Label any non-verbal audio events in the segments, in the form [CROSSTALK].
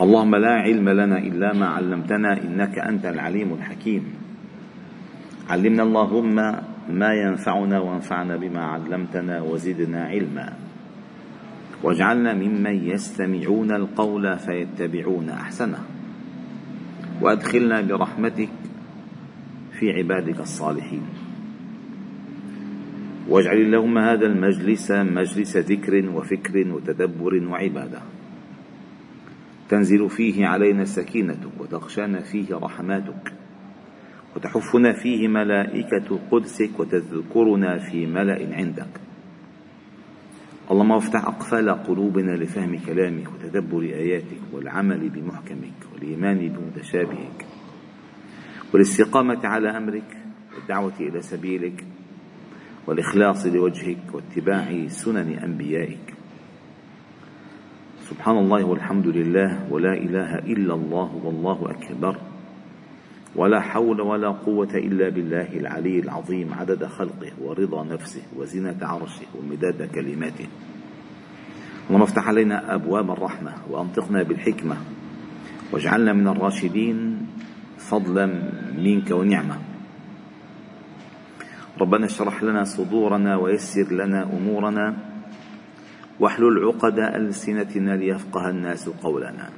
اللهم لا علم لنا إلا ما علمتنا إنك أنت العليم الحكيم. علمنا اللهم ما ينفعنا وانفعنا بما علمتنا وزدنا علما. واجعلنا ممن يستمعون القول فيتبعون أحسنه. وأدخلنا برحمتك في عبادك الصالحين. واجعل اللهم هذا المجلس مجلس ذكر وفكر وتدبر وعبادة. تنزل فيه علينا السكينة وتغشانا فيه رحماتك. وتحفنا فيه ملائكة قدسك وتذكرنا في ملأ عندك. اللهم افتح أقفال قلوبنا لفهم كلامك وتدبر آياتك والعمل بمحكمك والإيمان بمتشابهك. والاستقامة على أمرك والدعوة إلى سبيلك والإخلاص لوجهك واتباع سنن أنبيائك. سبحان الله والحمد لله ولا إله إلا الله والله أكبر ولا حول ولا قوة إلا بالله العلي العظيم عدد خلقه ورضا نفسه وزنة عرشه ومداد كلماته. اللهم افتح علينا أبواب الرحمة وأنطقنا بالحكمة واجعلنا من الراشدين فضلا منك ونعمة. ربنا اشرح لنا صدورنا ويسر لنا أمورنا. واحلل عقد ألسنتنا ليفقه الناس قولنا.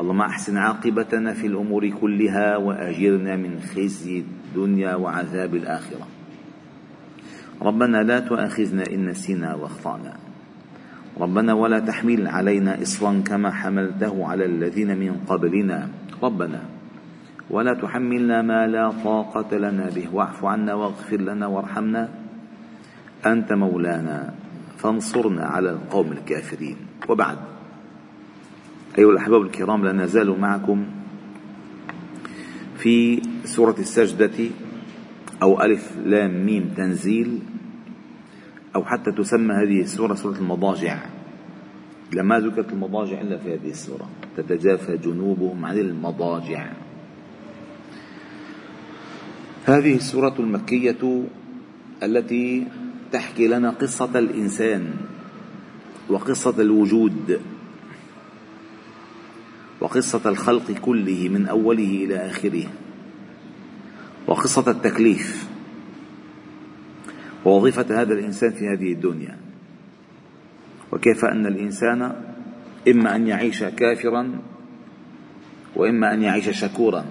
اللهم أحسن عاقبتنا في الأمور كلها وأجرنا من خزي الدنيا وعذاب الآخرة. ربنا لا تؤاخذنا إن نسينا واخطأنا. ربنا ولا تحمل علينا إصرا كما حملته على الذين من قبلنا. ربنا ولا تحملنا ما لا طاقة لنا به. واعف عنا واغفر لنا وارحمنا. أنت مولانا. فانصرنا على القوم الكافرين. وبعد. أيها الأحباب الكرام لا نزال معكم في سورة السجدة أو ألف لام ميم تنزيل أو حتى تسمى هذه السورة سورة المضاجع. لما ذكرت المضاجع إلا في هذه السورة. تتجافى جنوبهم عن المضاجع. هذه السورة المكية التي تحكي لنا قصة الإنسان وقصة الوجود وقصة الخلق كله من أوله إلى آخره وقصة التكليف. ووظيفة هذا الإنسان في هذه الدنيا. وكيف أن الإنسان إما أن يعيش كافرا وإما أن يعيش شكورا.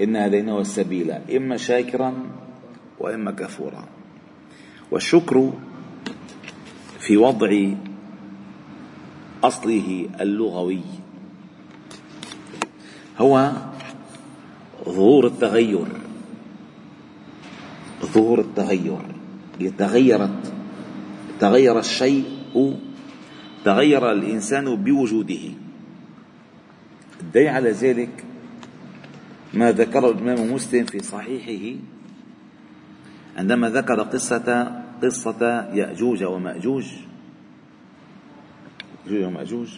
إن هديناه السبيل. إما شاكرا وإما كفورا. والشكر في وضع أصله اللغوي. هو ظهور التغير. ظهور التغير. تغيرت. تغير الشيء. تغير الإنسان بوجوده. الدليل على ذلك ما ذكره الإمام مسلم في صحيحه. عندما ذكر قصة قصة يأجوج ومأجوج يأجوج ومأجوج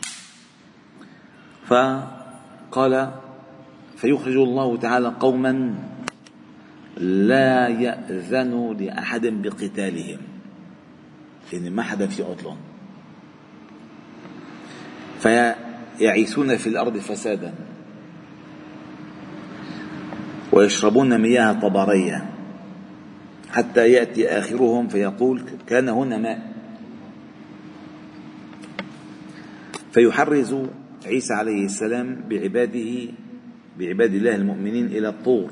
فقال فيخرج الله تعالى قوما لا يأذن لأحد بقتالهم. يعني ما حدا في قتلهم فيعيثون في الأرض فسادا ويشربون مياه طبرية. حتى يأتي آخرهم فيقول كان هنا ماء. فيحرز عيسى عليه السلام بعباده بعباد الله المؤمنين إلى الطور.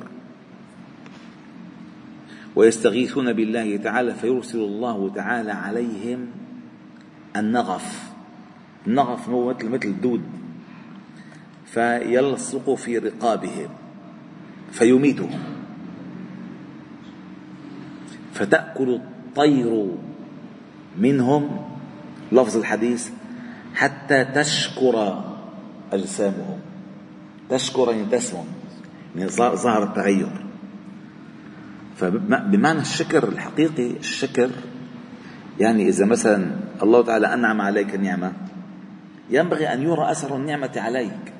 ويستغيثون بالله تعالى فيرسل الله تعالى عليهم النغف. النغف هو مثل مثل الدود. فيلصق في رقابهم فيميتهم. فتأكل الطير منهم لفظ الحديث حتى تشكر أجسامهم. تشكر يعني تسمم يعني ظهر التغير. فبمعنى الشكر الحقيقي الشكر يعني إذا مثلا الله تعالى أنعم عليك نعمة ينبغي أن يرى أثر النعمة عليك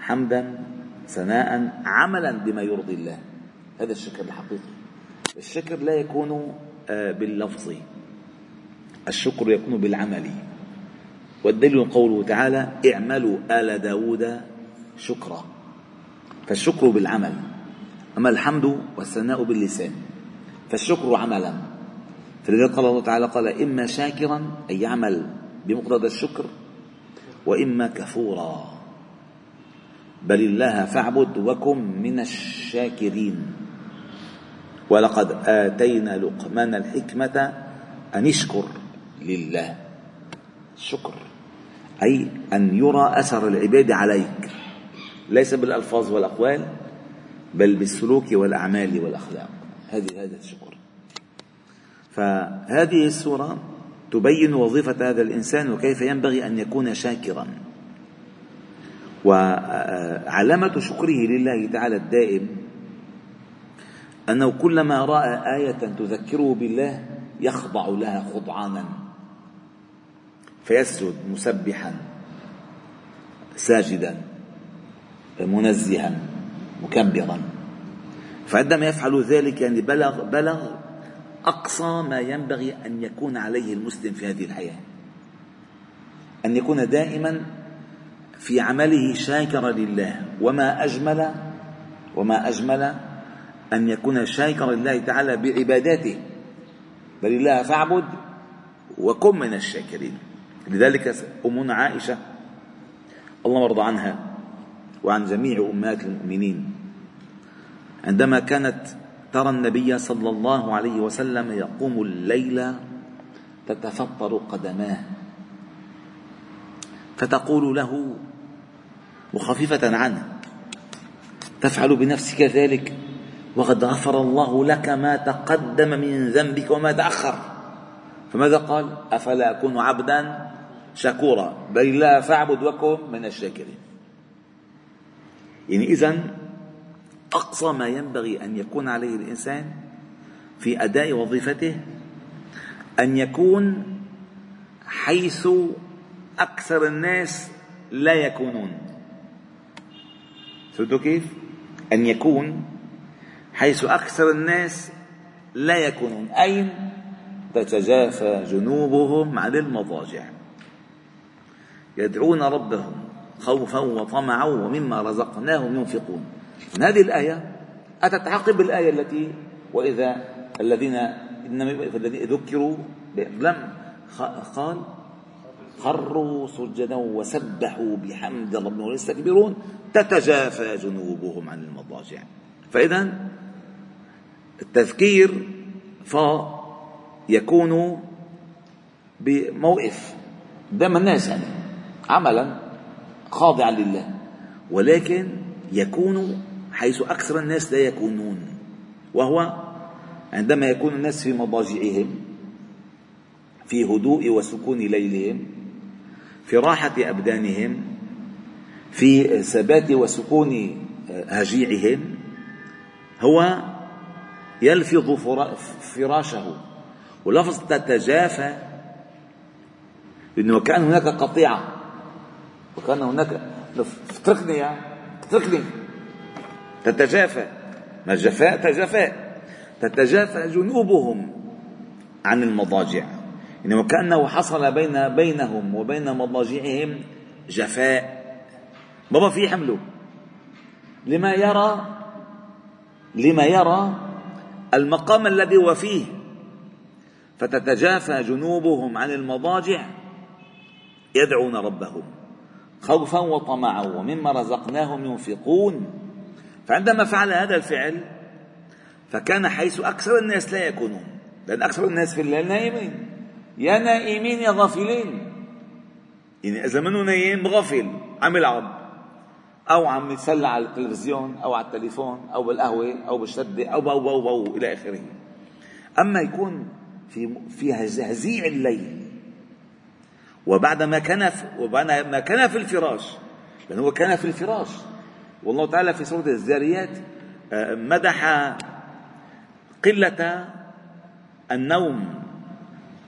حمدا ثناء عملا بما يرضي الله. هذا الشكر الحقيقي. الشكر لا يكون آه، باللفظ. الشكر يكون بالعمل. والدليل قوله تعالى اعملوا آل داود شكرا. فالشكر بالعمل. أما الحمد والثناء باللسان. فالشكر عملا. فلذلك قال الله تعالى قال إما شاكرا أي يعمل بمقتضى الشكر وإما كفورا. بل الله فاعبد وكن من الشاكرين. ولقد آتينا لقمان الحكمة أن اشكر لله. الشكر أي أن يرى أثر العباد عليك. ليس بالألفاظ والأقوال بل بالسلوك والأعمال والأخلاق. هذه هذا الشكر. فهذه السورة تبين وظيفة هذا الإنسان وكيف ينبغي أن يكون شاكرا. وعلامة شكره لله تعالى الدائم أنه كلما رأى آية تذكره بالله يخضع لها خضعانا. فيسجد مسبحا ساجدا منزها مكبرا. فعندما يفعل ذلك يعني بلغ بلغ أقصى ما ينبغي أن يكون عليه المسلم في هذه الحياة. أن يكون دائما في عمله شاكرا لله. وما أجمل وما أجمل أن يكون شاكرا لله تعالى بعباداته. بل الله فاعبد وكن من الشاكرين. لذلك أمنا عائشة الله مرضى عنها وعن جميع أمهات المؤمنين. عندما كانت ترى النبي صلى الله عليه وسلم يقوم الليل تتفطر قدماه. فتقول له مخففة عنه تفعل بنفسك ذلك؟ وقد غفر الله لك ما تقدم من ذنبك وما تأخر. فماذا قال؟ أفلا أكون عبدا شكورا؟ بل الله فاعبد وكن من الشاكرين. يعني إذا أقصى ما ينبغي أن يكون عليه الإنسان في أداء وظيفته أن يكون حيث أكثر الناس لا يكونون. فهمتوا كيف؟ أن يكون حيث أكثر الناس لا يكونون. أين؟ تتجافى جنوبهم عن المضاجع. يدعون ربهم خوفا وطمعا ومما رزقناهم ينفقون. هذه الآية؟ أتت عقب الآية التي وإذا الذين إنما ذكروا لم قال خروا سجدا وسبحوا بحمد ربهم ويستكبرون. تتجافى جنوبهم عن المضاجع. فإذا التذكير فيكون بموقف قدام الناس يعني عملا خاضعا لله ولكن يكون حيث أكثر الناس لا يكونون وهو عندما يكون الناس في مضاجعهم في هدوء وسكون ليلهم في راحة أبدانهم في ثبات وسكون هجيعهم هو يلفظ فراشه. ولفظ تتجافى. انه كان هناك قطيعة. وكان هناك اتركني يا اتركني تتجافى. ما الجفاء تجافاء تتجافى جنوبهم عن المضاجع. يعني وكأنه حصل بين بينهم وبين مضاجعهم جفاء. بابا في حمله لما يرى لما يرى المقام الذي هو فيه. فتتجافى جنوبهم عن المضاجع يدعون ربهم خوفا وطمعا ومما رزقناهم ينفقون. فعندما فعل هذا الفعل فكان حيث أكثر الناس لا يكونون لأن أكثر الناس في الليل نائمين. يا نائمين يا غافلين. يعني إذا منه نايم غافل عم يلعب أو عم يتسلى على التلفزيون أو على التليفون أو بالقهوة أو بالشدة أو بو بو بو إلى آخره. أما يكون في في هزيع الليل وبعد ما كان في وبعد ما كان في الفراش لأنه هو كان في الفراش. والله تعالى في سورة الزاريات آه، مدح قلة النوم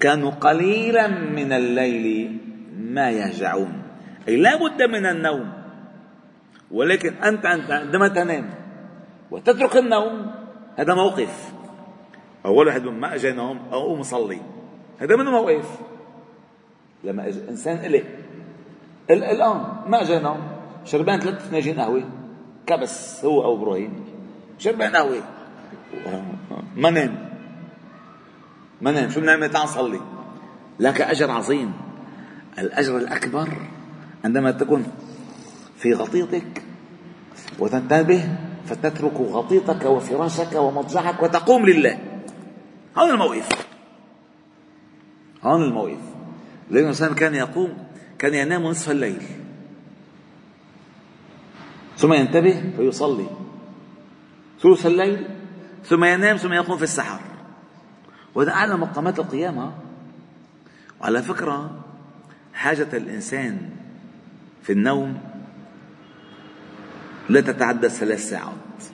كانوا قليلا من الليل ما يهجعون أي لا بد من النوم. ولكن أنت عندما تنام وتترك النوم هذا موقف. أول واحد ما أجي نوم أقوم أصلي هذا منه موقف لما إنسان قلق الآن ما جاء نوم. شربان ثلاث فناجين قهوة كبس هو أو إبراهيم. شربان قهوة ما نام. ما نام. شو بنعمل تعال نصلي لك أجر عظيم. الأجر الأكبر عندما تكون في غطيتك وتنتبه فتترك غطيتك وفراشك ومضجعك وتقوم لله. هون الموقف. هون الموقف. لأن الإنسان كان يقوم كان ينام نصف الليل. ثم ينتبه فيصلي. ثلث الليل ثم ينام ثم يقوم في السحر. وهذا أعلى مقامات القيامة وعلى فكرة حاجة الإنسان في النوم لا تتعدى ثلاث ساعات.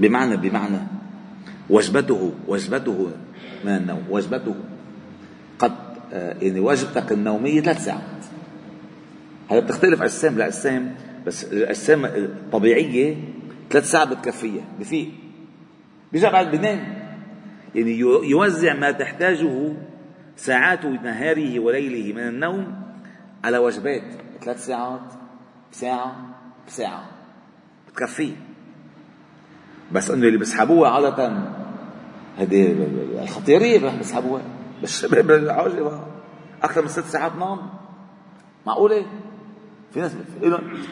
بمعنى بمعنى وجبته وجبته من النوم؟ وجبته قد آه، يعني وجبتك النومية ثلاث ساعات. هذا بتختلف أجسام لأجسام بس الأجسام الطبيعية ثلاث ساعات بتكفيها. بفيق. بيرجع بعد بنام يعني يوزع ما تحتاجه ساعات نهاره وليله من النوم على وجبات. ثلاث ساعات بساعة بساعة. بتكفيه بس انه اللي بيسحبوها عادة هذه الخطيرية بيسحبوها بالشباب العجبة أكثر من ست ساعات نوم؟ معقولة؟ في ناس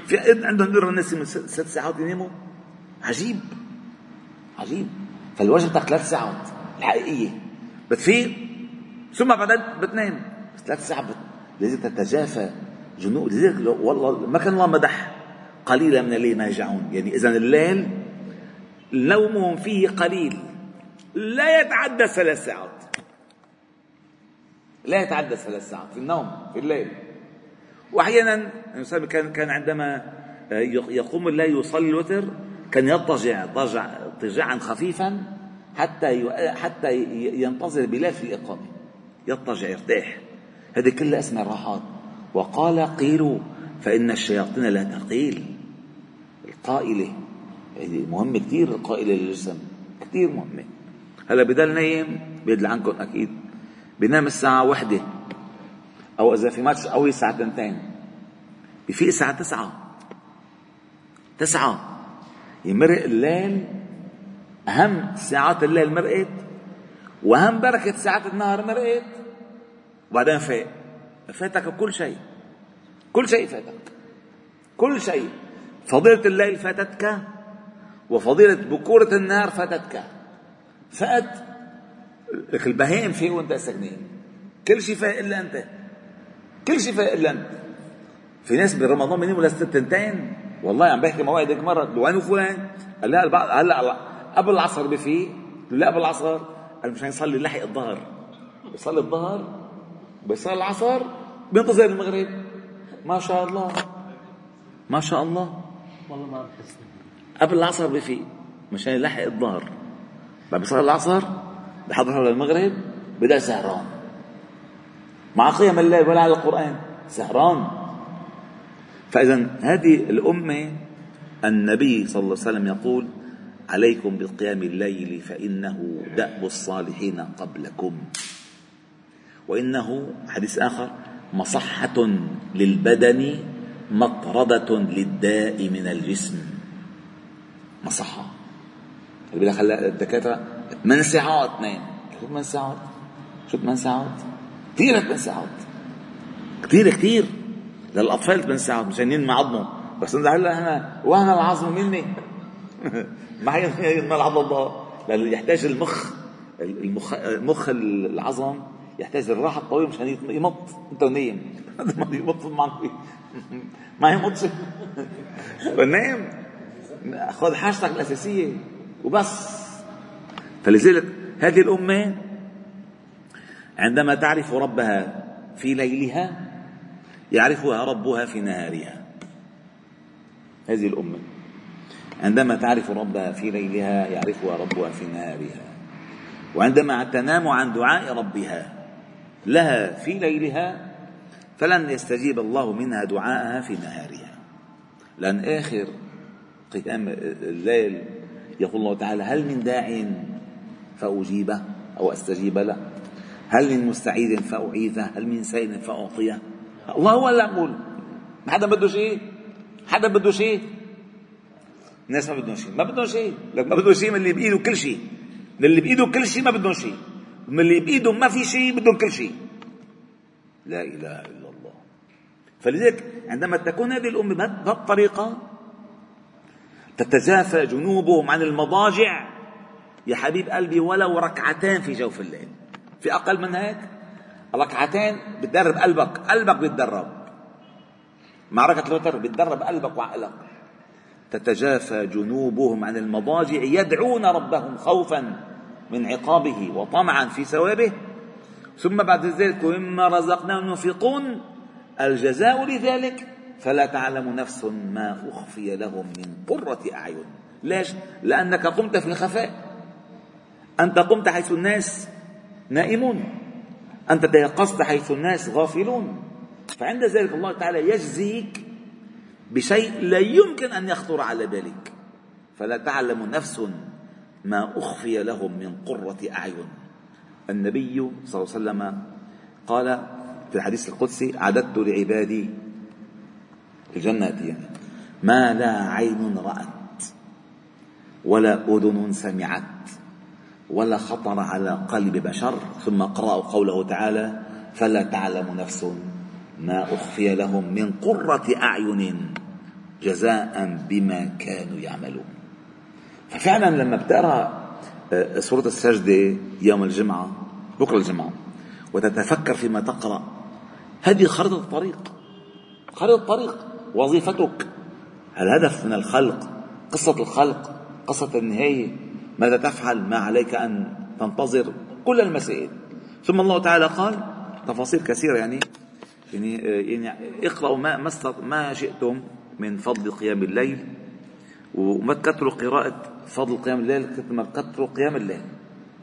في عندهم قدرة الناس من ست ساعات يناموا؟ عجيب. عجيب. فالوجبة ثلاث ساعات الحقيقية. بتفيق. ثم بعدين بتنام. بس ثلاث ساعات لازم تتجافى جنوب لذلك والله ما كان الله مدح. قليلا من الليل ما يجعون يعني إذا الليل نومهم فيه قليل. لا يتعدى ثلاث ساعات. لا يتعدى ثلاث ساعات في النوم في الليل. وأحيانا كان كان عندما يقوم الليل يصلي الوتر كان يضطجع اضطجاعا خفيفا حتى حتى ينتظر بلال في الاقامه يضطجع يرتاح. هذه كلها اسمها راحات وقال قيلوا فإن الشياطين لا تقيل. القائله هذه مهمه كثير القائله للجسم كثير مهمه هلا بضل نايم بيدل عنكم أكيد. بينام الساعة وحده أو إذا في ماتش قوي الساعة تنتين. بفيق الساعة تسعة. تسعة. يمرق الليل. أهم ساعات الليل مرقت. وأهم بركة ساعات النهار مرقت. وبعدين فاق. فاتك كل شيء. كل شيء فاتك. كل شيء. فضيلة الليل فاتتك وفضيلة بكورة النهار فاتتك. فأت لك البهائم فيه وأنت ساكنين كل شيء فاق إلا أنت. كل شيء فاق إلا أنت. في ناس برمضان بيناموا لستة والله عم بحكي مع واحد مرة. وين وفلان. قال لا هلا قبل العصر بفيق لا قبل العصر. قال مشان يصلي لحق الظهر. بيصلي الظهر بيصلي العصر بينتظر المغرب. ما شاء الله. ما شاء الله. والله ما قبل العصر بفيق مشان يلحق الظهر. بعد بيصلي العصر بحضر للمغرب بدأ سهران. مع قيام الليل ولا على القرآن. سهران. فإذا هذه الأمة النبي صلى الله عليه وسلم يقول عليكم بقيام الليل فإنه دأب الصالحين قبلكم. وإنه حديث آخر مصحة للبدن مطردة للداء من الجسم. مصحة. اللي بدك هلا الدكاترة ثمان ساعات نايم شو ثمان ساعات؟ شو ثمان ساعات؟ كثير ثمان ساعات كثير كثير للأطفال ثمان ساعات مشان ينمى عظمه بس انت هلا إحنا وهنا العظم مني. [LAUGHS] ما ينمى العظم. الله لأنه يحتاج المخ المخ مخ العظم يحتاج الراحه الطويلة مشان يمط. انت نايم ما يمط ما يمطش. [LAUGHS] [LAUGHS] نايم خذ حاجتك الأساسية. وبس. فلذلك هذه الأمة عندما تعرف ربها في ليلها يعرفها ربها في نهارها. هذه الأمة. عندما تعرف ربها في ليلها يعرفها ربها في نهارها. وعندما تنام عن دعاء ربها لها في ليلها فلن يستجيب الله منها دعاءها في نهارها. لأن آخر قيام الليل يقول الله تعالى هل من داع فأجيبه أو أستجيب له؟ هل من مستعيذ فأعيذه؟ هل من سيل فأعطيه؟ الله هو اللي يقول. ما حدا بده شيء؟ حدا بده شيء؟ الناس ما بدهم شيء. ما بدهم شيء. لك ما بدهم شيء من اللي بإيده كل شيء. من اللي بإيده كل شيء ما بدهم شيء. من اللي بإيده ما في شيء بدهم كل شيء. لا إله إلا الله. فلذلك عندما تكون هذه الأمة بهذه الطريقة تتجافى جنوبهم عن المضاجع. يا حبيب قلبي ولو ركعتين في جوف الليل. في أقل من هيك ركعتين بتدرب قلبك. قلبك بيتدرب. معركة الوتر بتدرب قلبك وعقلك. تتجافى جنوبهم عن المضاجع يدعون ربهم خوفا. من عقابه وطمعا في ثوابه. ثم بعد ذلك مما رزقناهم ينفقون الجزاء لذلك. فلا تعلم نفس ما أخفي لهم من قرة أعين. ليش؟ لأنك قمت في الخفاء أنت قمت حيث الناس نائمون. أنت تيقظت حيث الناس غافلون. فعند ذلك الله تعالى يجزيك بشيء لا يمكن أن يخطر على بالك. فلا تعلم نفس ما أخفي لهم من قرة أعين. النبي صلى الله عليه وسلم قال في الحديث القدسي اعددت لعبادي الجنه يعني ما لا عين رأت ولا أذن سمعت ولا خطر على قلب بشر. ثم قرأوا قوله تعالى فلا تعلم نفس ما أخفي لهم من قرة أعين جزاء بما كانوا يعملون. ففعلا لما بتقرأ آه، سورة السجدة يوم الجمعة بكرة الجمعة وتتفكر فيما تقرأ هذه خريطة الطريق. خريطة الطريق وظيفتك. الهدف من الخلق قصة الخلق قصة النهاية؟ ماذا تفعل؟ ما عليك أن تنتظر كل المسائل. ثم الله تعالى قال تفاصيل كثيرة يعني يعني يعني اقرأوا ما ما ما شئتم من فضل قيام الليل. وما تكثروا قراءة فضل قيام الليل ما تكثروا قيام الليل.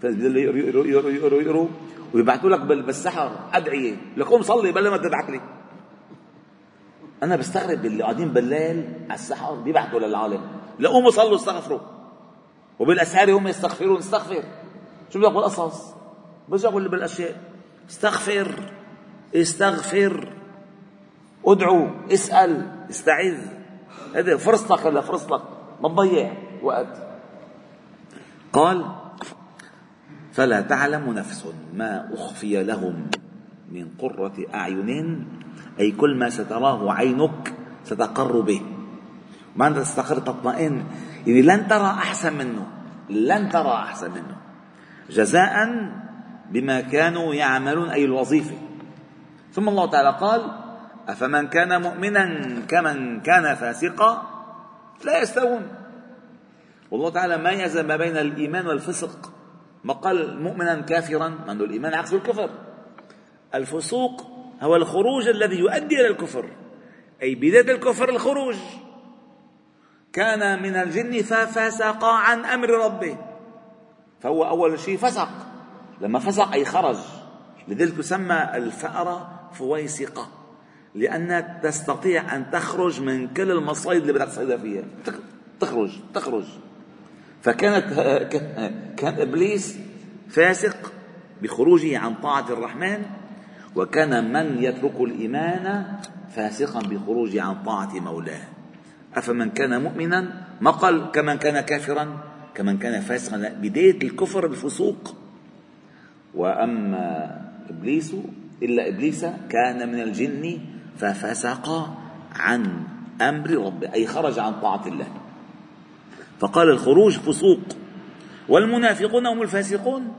يقروا يقروا يقروا يقروا ويبعثوا لك بالسحر أدعية. لك قوم صلي بلا ما تبعث لي. أنا بستغرب اللي قاعدين بالليل على السحر بيبعثوا للعالم. لقوموا صلوا استغفروا. وبالأسحار هم يستغفرون استغفر. شو بدك بالقصص بس أقول بالأشياء. استغفر استغفر. ادعو اسأل استعذ. هذا فرصتك ولا فرصتك. ما تضيع وقت. قال فلا تعلم نفس ما أخفي لهم من قرة أعين أي كل ما ستراه عينك ستقر به. ما أنت تستقر تطمئن. يعني لن ترى أحسن منه. لن ترى أحسن منه. جزاء بما كانوا يعملون أي الوظيفة. ثم الله تعالى قال أفمن كان مؤمنا كمن كان فاسقا؟ لا يستوون. والله تعالى ميز ما بين الإيمان والفسق. ما قال مؤمنا كافرا من الإيمان عكس الكفر. الفسوق هو الخروج الذي يؤدي إلى الكفر. أي بداية الكفر الخروج. كان من الجن ففسق عن أمر ربه. فهو أول شيء فسق. لما فسق أي خرج. لذلك تسمى الفأرة فويسقة. لأنك تستطيع أن تخرج من كل المصايد اللي بدك تصيدها فيها. تخرج تخرج. فكانت كان إبليس فاسق بخروجه عن طاعة الرحمن وكان من يترك الإيمان فاسقا بخروجه عن طاعة مولاه. أفمن كان مؤمنا؟ ما قال كمن كان كافرا؟ كمن كان فاسقا. بداية الكفر الفسوق وأما إبليس إلا إبليس كان من الجن ففسق عن أمر ربه أي خرج عن طاعة الله. فقال الخروج فسوق والمنافقون هم الفاسقون.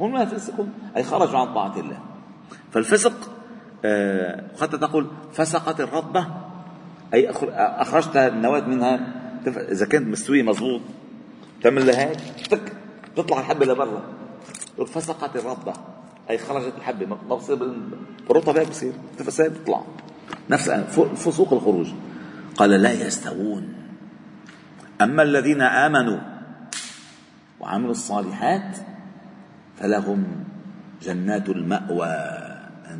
هم الفاسقون أي خرجوا عن طاعة الله. فالفسق آه حتى تقول فسقت الرطبة أي أخرجت النواة منها. إذا كانت مستوية مضبوط تعمل لها هيك تطلع الحبة لبرا. فسقت الرطبة أي خرجت الحبة ما بصير بالرطب هيك بصير. تفسير بتطلع نفس فسوق الخروج. قال لا يستوون. أما الذين آمنوا وعملوا الصالحات فلهم جنات المأوى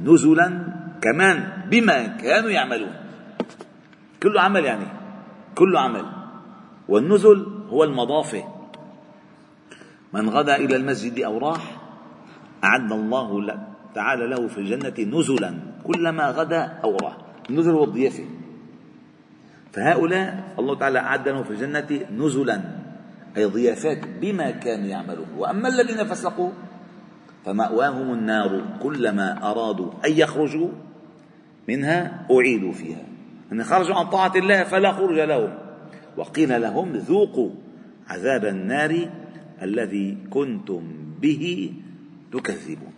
نزلا كمان بما كانوا يعملون. كله عمل يعني كله عمل. والنزل هو المضافة. من غدا إلى المسجد أو راح أعد الله تعالى له في الجنة نزلا كلما غدا أو راح النزل والضيافة فهؤلاء الله تعالى أعد لهم في الجنة نزلا أي ضيافات بما كانوا يعملون. وأما الذين فسقوا فمأواهم النار كلما أرادوا أن يخرجوا منها أعيدوا فيها. أن خرجوا عن طاعة الله فلا خروج لهم. وقيل لهم ذوقوا عذاب النار الذي كنتم به تكذبون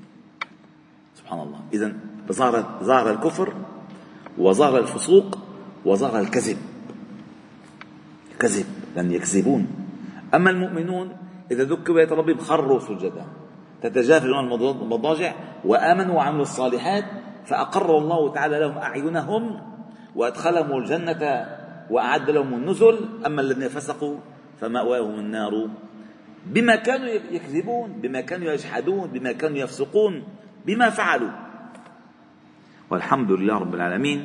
سبحان الله. إذا ظهر ظهر الكفر وظهر الفسوق وظهر الكذب. كذب لن يكذبون. أما المؤمنون إذا ذكروا بآيات ربهم خروا سجدا. تتجافى المضاجع وآمنوا وعملوا الصالحات فأقر الله تعالى لهم أعينهم وأدخلهم الجنة وأعد لهم النزل. أما الذين فسقوا فمأواهم النار. بما كانوا يكذبون بما كانوا يجحدون بما كانوا يفسقون بما فعلوا. والحمد لله رب العالمين.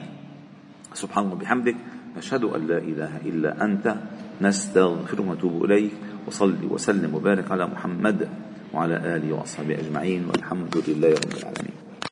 سبحانه وبحمدك نشهد أن لا إله إلا أنت نستغفرك ونتوب إليك وصلي وسلم وبارك على محمد وعلى آله وأصحابه أجمعين والحمد لله رب العالمين.